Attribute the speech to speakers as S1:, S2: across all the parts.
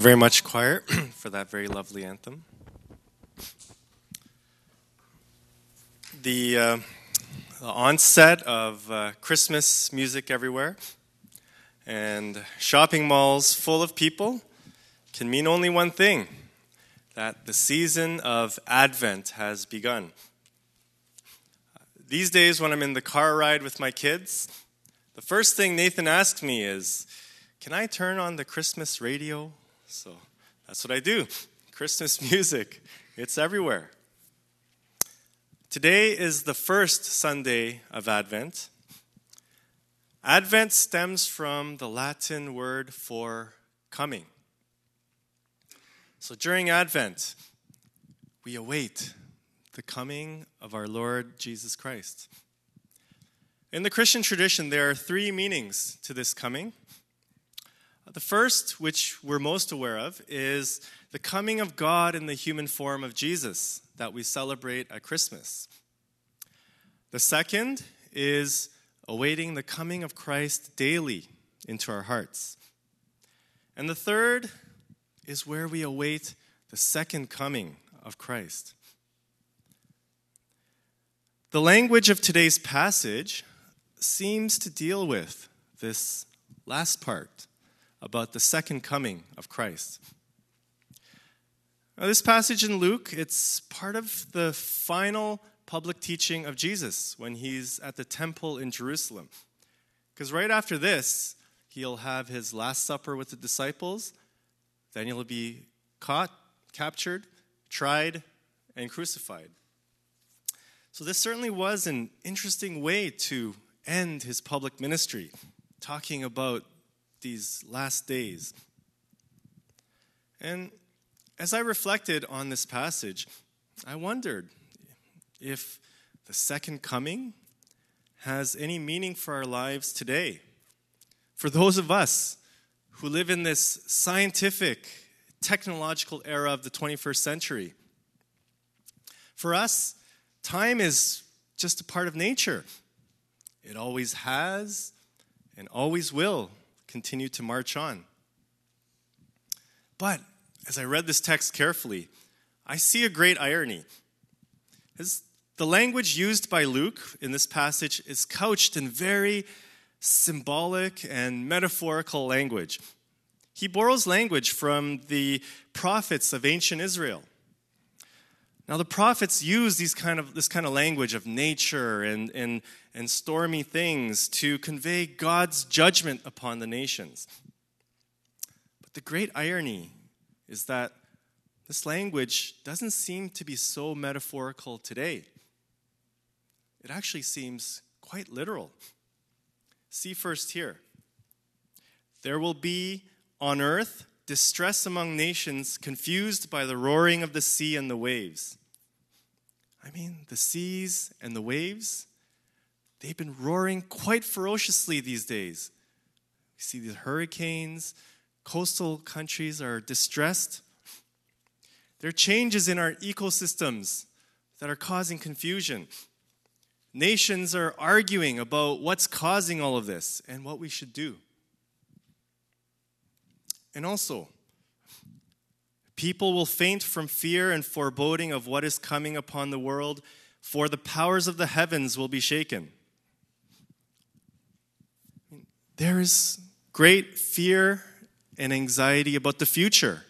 S1: very much, choir, for that very lovely anthem. The, uh, the onset of uh, Christmas music everywhere and shopping malls full of people can mean only one thing that the season of Advent has begun. These days, when I'm in the car ride with my kids, the first thing Nathan asks me is, Can I turn on the Christmas radio? So that's what I do. Christmas music, it's everywhere. Today is the first Sunday of Advent. Advent stems from the Latin word for coming. So during Advent, we await the coming of our Lord Jesus Christ. In the Christian tradition, there are three meanings to this coming. The first, which we're most aware of, is the coming of God in the human form of Jesus that we celebrate at Christmas. The second is awaiting the coming of Christ daily into our hearts. And the third is where we await the second coming of Christ. The language of today's passage seems to deal with this last part about the second coming of Christ. Now, this passage in Luke, it's part of the final public teaching of Jesus when he's at the temple in Jerusalem. Because right after this, he'll have his last supper with the disciples, then he'll be caught, captured, tried, and crucified. So, this certainly was an interesting way to end his public ministry, talking about these last days. And as I reflected on this passage, I wondered if the second coming has any meaning for our lives today. For those of us who live in this scientific, technological era of the 21st century, for us, time is just a part of nature. It always has and always will continue to march on. But as I read this text carefully, I see a great irony. As the language used by Luke in this passage is couched in very symbolic and metaphorical language. He borrows language from the prophets of ancient Israel. Now, the prophets use these kind of, this kind of language of nature and, and, and stormy things to convey God's judgment upon the nations. But the great irony is that this language doesn't seem to be so metaphorical today. It actually seems quite literal. See first here. There will be on earth distress among nations, confused by the roaring of the sea and the waves. I mean, the seas and the waves, they've been roaring quite ferociously these days. We see these hurricanes, coastal countries are distressed. There are changes in our ecosystems that are causing confusion. Nations are arguing about what's causing all of this and what we should do. And also, people will faint from fear and foreboding of what is coming upon the world, for the powers of the heavens will be shaken. There is great fear and anxiety about the future.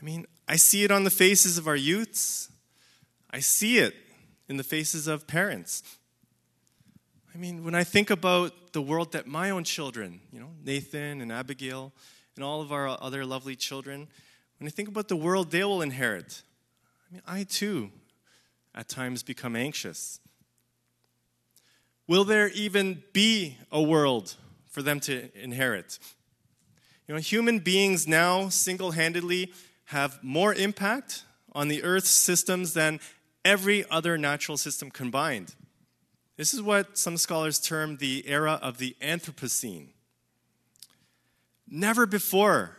S1: I mean, I see it on the faces of our youths. I see it in the faces of parents. I mean, when I think about the world that my own children, you know, Nathan and Abigail, and all of our other lovely children, when I think about the world they will inherit, I mean, I too at times become anxious. Will there even be a world for them to inherit? You know, human beings now single handedly have more impact on the Earth's systems than every other natural system combined. This is what some scholars term the era of the Anthropocene. Never before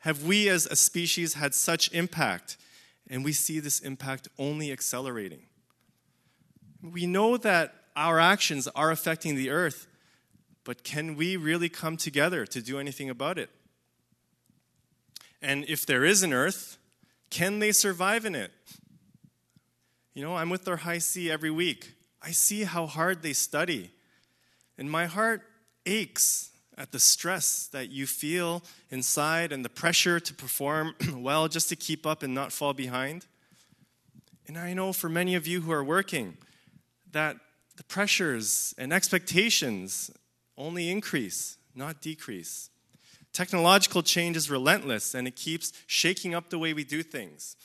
S1: have we as a species had such impact, and we see this impact only accelerating. We know that our actions are affecting the earth, but can we really come together to do anything about it? And if there is an earth, can they survive in it? You know, I'm with their high C every week. I see how hard they study. And my heart aches at the stress that you feel inside and the pressure to perform well just to keep up and not fall behind. And I know for many of you who are working that the pressures and expectations only increase, not decrease. Technological change is relentless and it keeps shaking up the way we do things.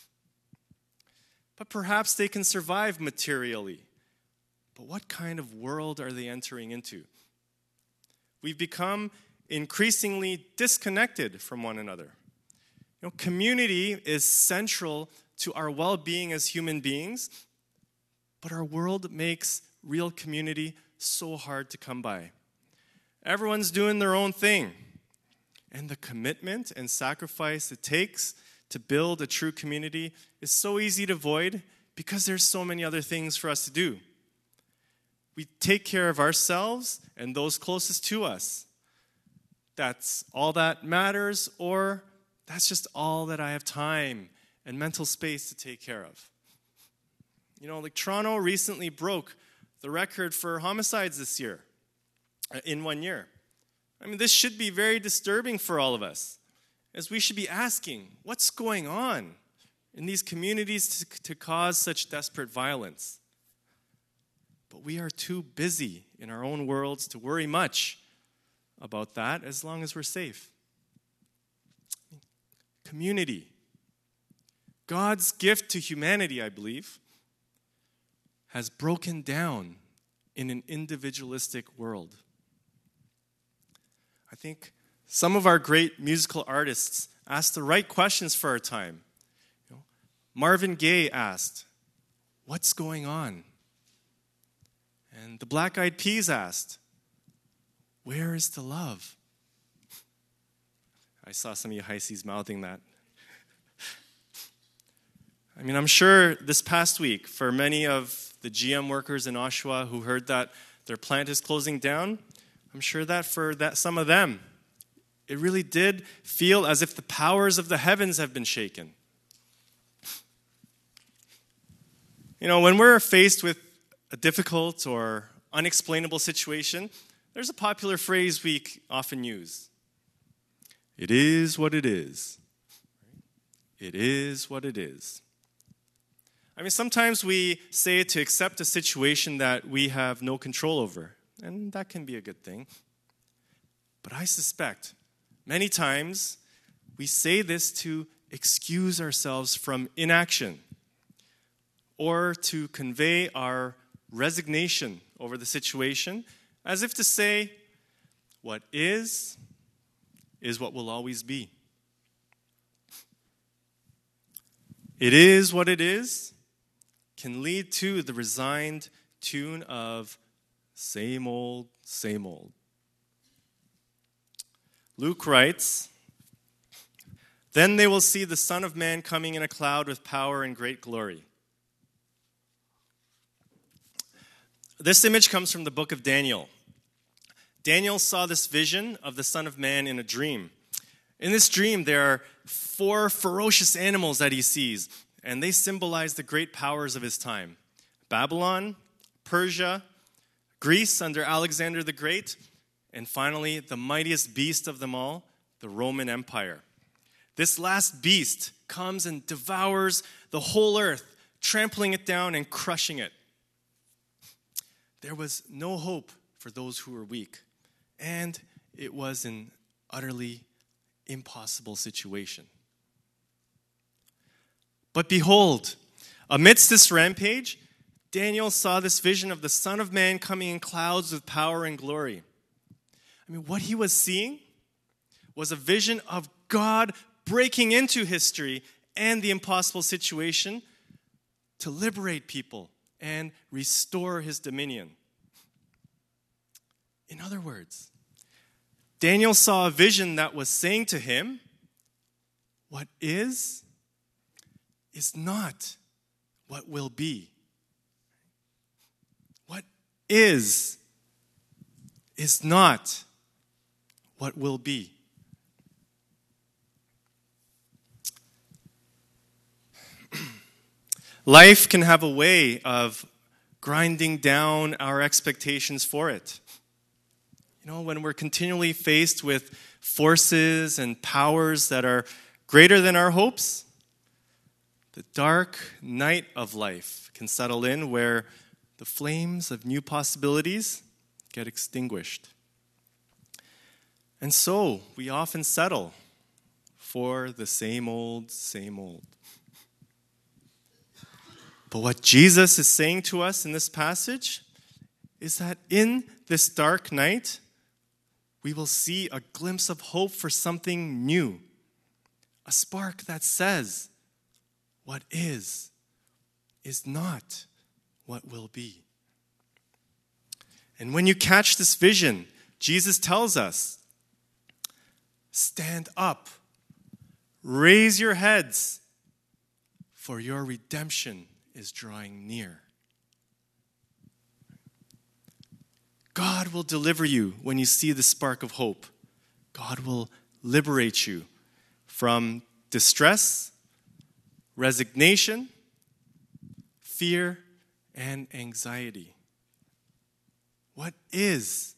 S1: But perhaps they can survive materially. But what kind of world are they entering into? We've become increasingly disconnected from one another. You know, community is central to our well being as human beings, but our world makes real community so hard to come by. Everyone's doing their own thing. And the commitment and sacrifice it takes to build a true community is so easy to avoid because there's so many other things for us to do. We take care of ourselves and those closest to us. That's all that matters, or that's just all that I have time and mental space to take care of. You know, like Toronto recently broke the record for homicides this year, uh, in one year. I mean, this should be very disturbing for all of us, as we should be asking what's going on in these communities to, to cause such desperate violence? But we are too busy in our own worlds to worry much about that as long as we're safe. Community. God's gift to humanity, I believe, has broken down in an individualistic world. I think some of our great musical artists asked the right questions for our time. You know, Marvin Gaye asked, What's going on? And the Black Eyed Peas asked, Where is the love? I saw some of you high Hisees mouthing that. I mean, I'm sure this past week, for many of the GM workers in Oshawa who heard that their plant is closing down, I'm sure that for that some of them, it really did feel as if the powers of the heavens have been shaken. You know, when we're faced with a difficult or unexplainable situation, there's a popular phrase we often use It is what it is. It is what it is. I mean, sometimes we say to accept a situation that we have no control over, and that can be a good thing. But I suspect many times we say this to excuse ourselves from inaction or to convey our resignation over the situation as if to say, what is, is what will always be. It is what it is can lead to the resigned tune of same old, same old. Luke writes, Then they will see the Son of Man coming in a cloud with power and great glory. This image comes from the book of Daniel. Daniel saw this vision of the Son of Man in a dream. In this dream, there are four ferocious animals that he sees and they symbolize the great powers of his time Babylon, Persia, Greece under Alexander the Great, and finally, the mightiest beast of them all, the Roman Empire. This last beast comes and devours the whole earth, trampling it down and crushing it. There was no hope for those who were weak, and it was an utterly impossible situation. But behold, amidst this rampage, Daniel saw this vision of the Son of Man coming in clouds with power and glory. I mean, what he was seeing was a vision of God breaking into history and the impossible situation to liberate people and restore his dominion. In other words, Daniel saw a vision that was saying to him, What is is not what will be. What is is not what will be. Life can have a way of grinding down our expectations for it. You know, when we're continually faced with forces and powers that are greater than our hopes, the dark night of life can settle in where the flames of new possibilities get extinguished. And so we often settle for the same old, same old. But what Jesus is saying to us in this passage is that in this dark night, we will see a glimpse of hope for something new, a spark that says, What is, is not what will be. And when you catch this vision, Jesus tells us stand up, raise your heads, for your redemption is drawing near. God will deliver you when you see the spark of hope. God will liberate you from distress, resignation, fear, and anxiety. What is,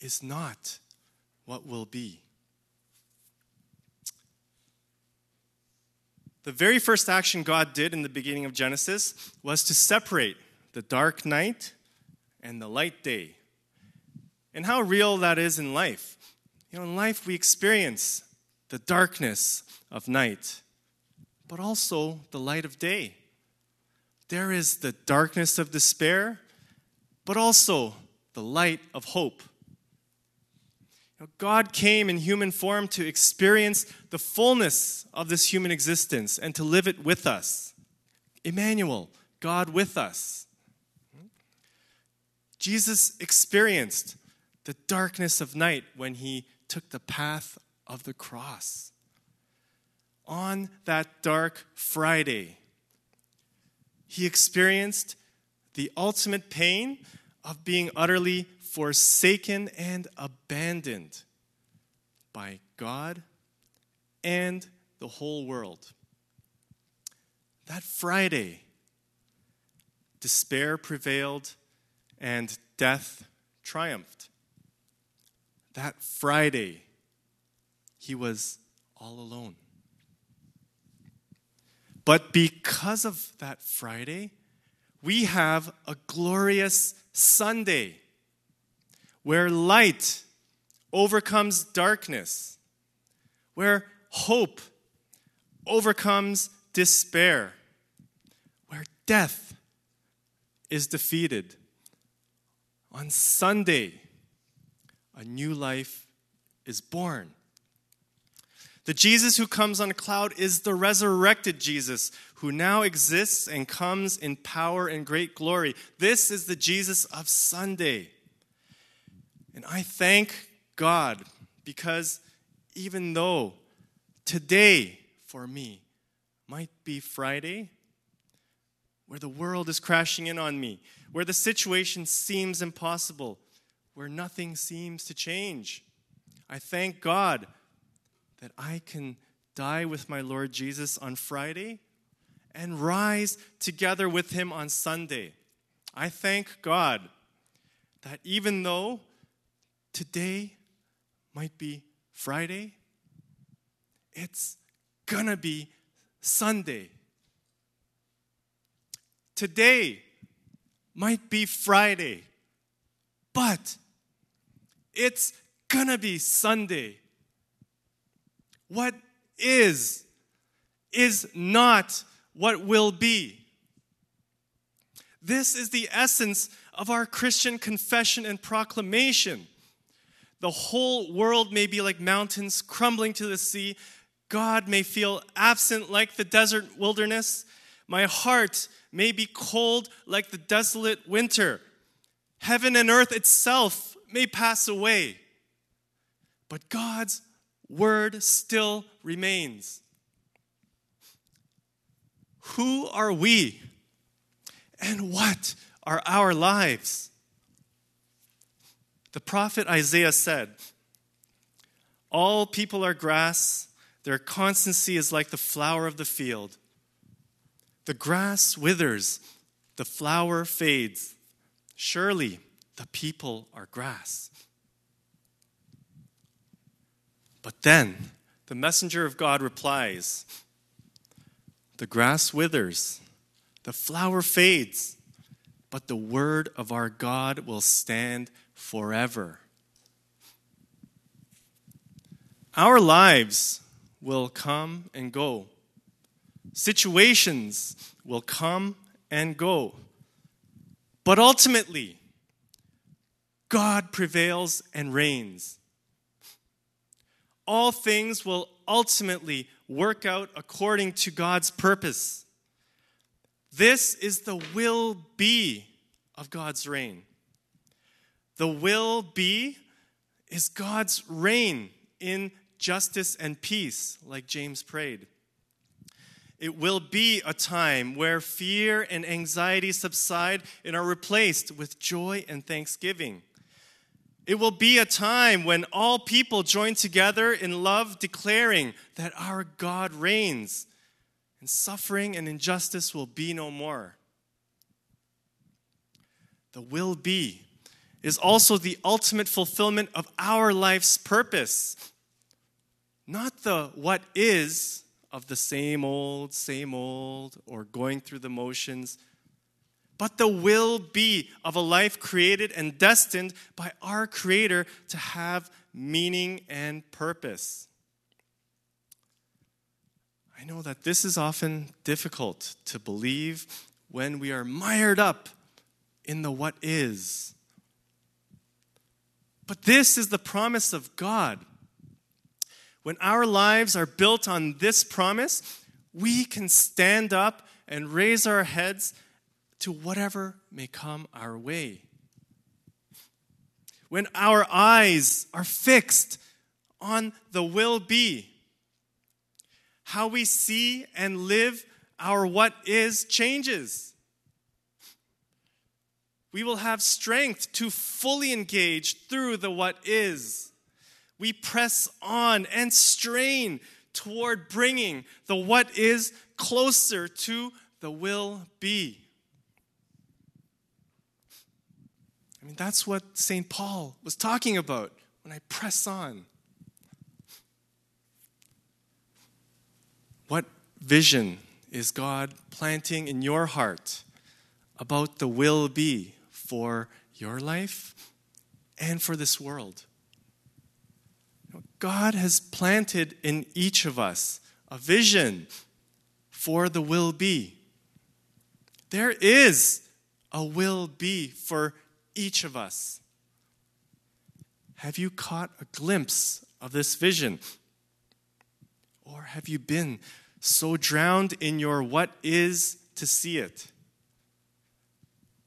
S1: is not what will be. The very first action God did in the beginning of Genesis was to separate the dark night and the light day. And how real that is in life. You know, in life we experience the darkness of night, but also the light of day. There is the darkness of despair, but also the light of hope. God came in human form to experience the fullness of this human existence and to live it with us. Emmanuel, God with us. Jesus experienced the darkness of night when he took the path of the cross. On that dark Friday, he experienced the ultimate pain of being utterly forsaken and abandoned by God and the whole world. That Friday, despair prevailed and death triumphed. That Friday, he was all alone. But because of that Friday, we have a glorious Sunday where light overcomes darkness, where hope overcomes despair, where death is defeated. On Sunday, a new life is born. The Jesus who comes on a cloud is the resurrected Jesus who now exists and comes in power and great glory. This is the Jesus of Sunday. And I thank God because even though today for me might be Friday, where the world is crashing in on me, where the situation seems impossible, where nothing seems to change, I thank God that I can die with my Lord Jesus on Friday and rise together with him on Sunday. I thank God that even though today might be Friday, it's gonna be Sunday. Today might be Friday, but it's gonna be Sunday. What is, is not what will be. This is the essence of our Christian confession and proclamation. The whole world may be like mountains crumbling to the sea. God may feel absent like the desert wilderness. My heart may be cold like the desolate winter. Heaven and earth itself may pass away. But God's word still remains. Who are we? And what are our lives? The prophet Isaiah said, All people are grass, their constancy is like the flower of the field. The grass withers, the flower fades. Surely the people are grass. But then the messenger of God replies The grass withers, the flower fades, but the word of our God will stand forever. Our lives will come and go. Situations will come and go. But ultimately, God prevails and reigns. All things will ultimately work out according to God's purpose. This is the will be of God's reign. The will be is God's reign in justice and peace, like James prayed. It will be a time where fear and anxiety subside and are replaced with joy and thanksgiving. It will be a time when all people join together in love, declaring that our God reigns, and suffering and injustice will be no more. The will be is also the ultimate fulfillment of our life's purpose. Not the what is of the same old, same old, or going through the motions, but the will be of a life created and destined by our Creator to have meaning and purpose. I know that this is often difficult to believe when we are mired up in the what is. But this is the promise of God. When our lives are built on this promise, we can stand up and raise our heads to whatever may come our way. When our eyes are fixed on the will be, how we see and live our what is changes. We will have strength to fully engage through the what is. We press on and strain toward bringing the what is closer to the will be. I mean, that's what St. Paul was talking about when I press on. What vision is God planting in your heart about the will be for your life and for this world? God has planted in each of us a vision for the will be. There is a will be for each of us. Have you caught a glimpse of this vision? Or have you been so drowned in your what is to see it.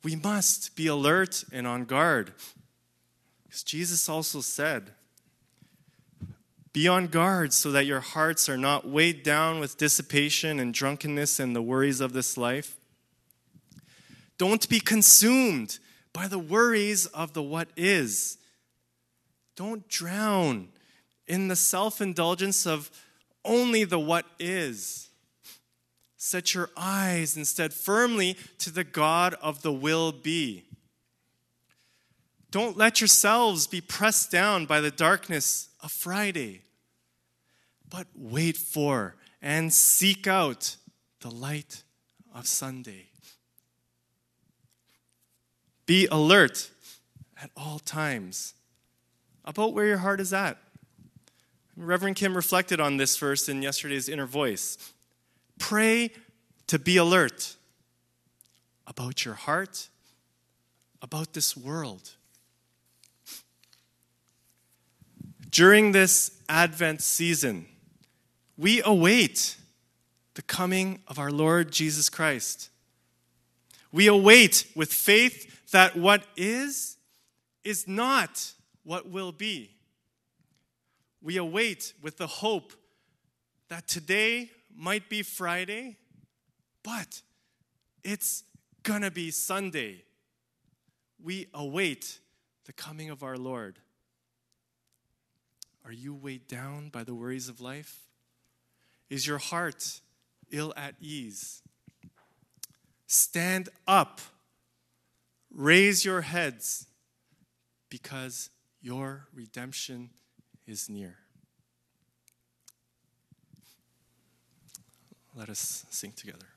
S1: We must be alert and on guard. Because Jesus also said, Be on guard so that your hearts are not weighed down with dissipation and drunkenness and the worries of this life. Don't be consumed by the worries of the what is. Don't drown in the self indulgence of only the what is. Set your eyes instead firmly to the God of the will be. Don't let yourselves be pressed down by the darkness of Friday, but wait for and seek out the light of Sunday. Be alert at all times about where your heart is at. Reverend Kim reflected on this verse in yesterday's inner voice. Pray to be alert about your heart, about this world. During this Advent season, we await the coming of our Lord Jesus Christ. We await with faith that what is, is not what will be we await with the hope that today might be Friday, but it's gonna be Sunday. We await the coming of our Lord. Are you weighed down by the worries of life? Is your heart ill at ease? Stand up. Raise your heads because your redemption is near. Let us sing together.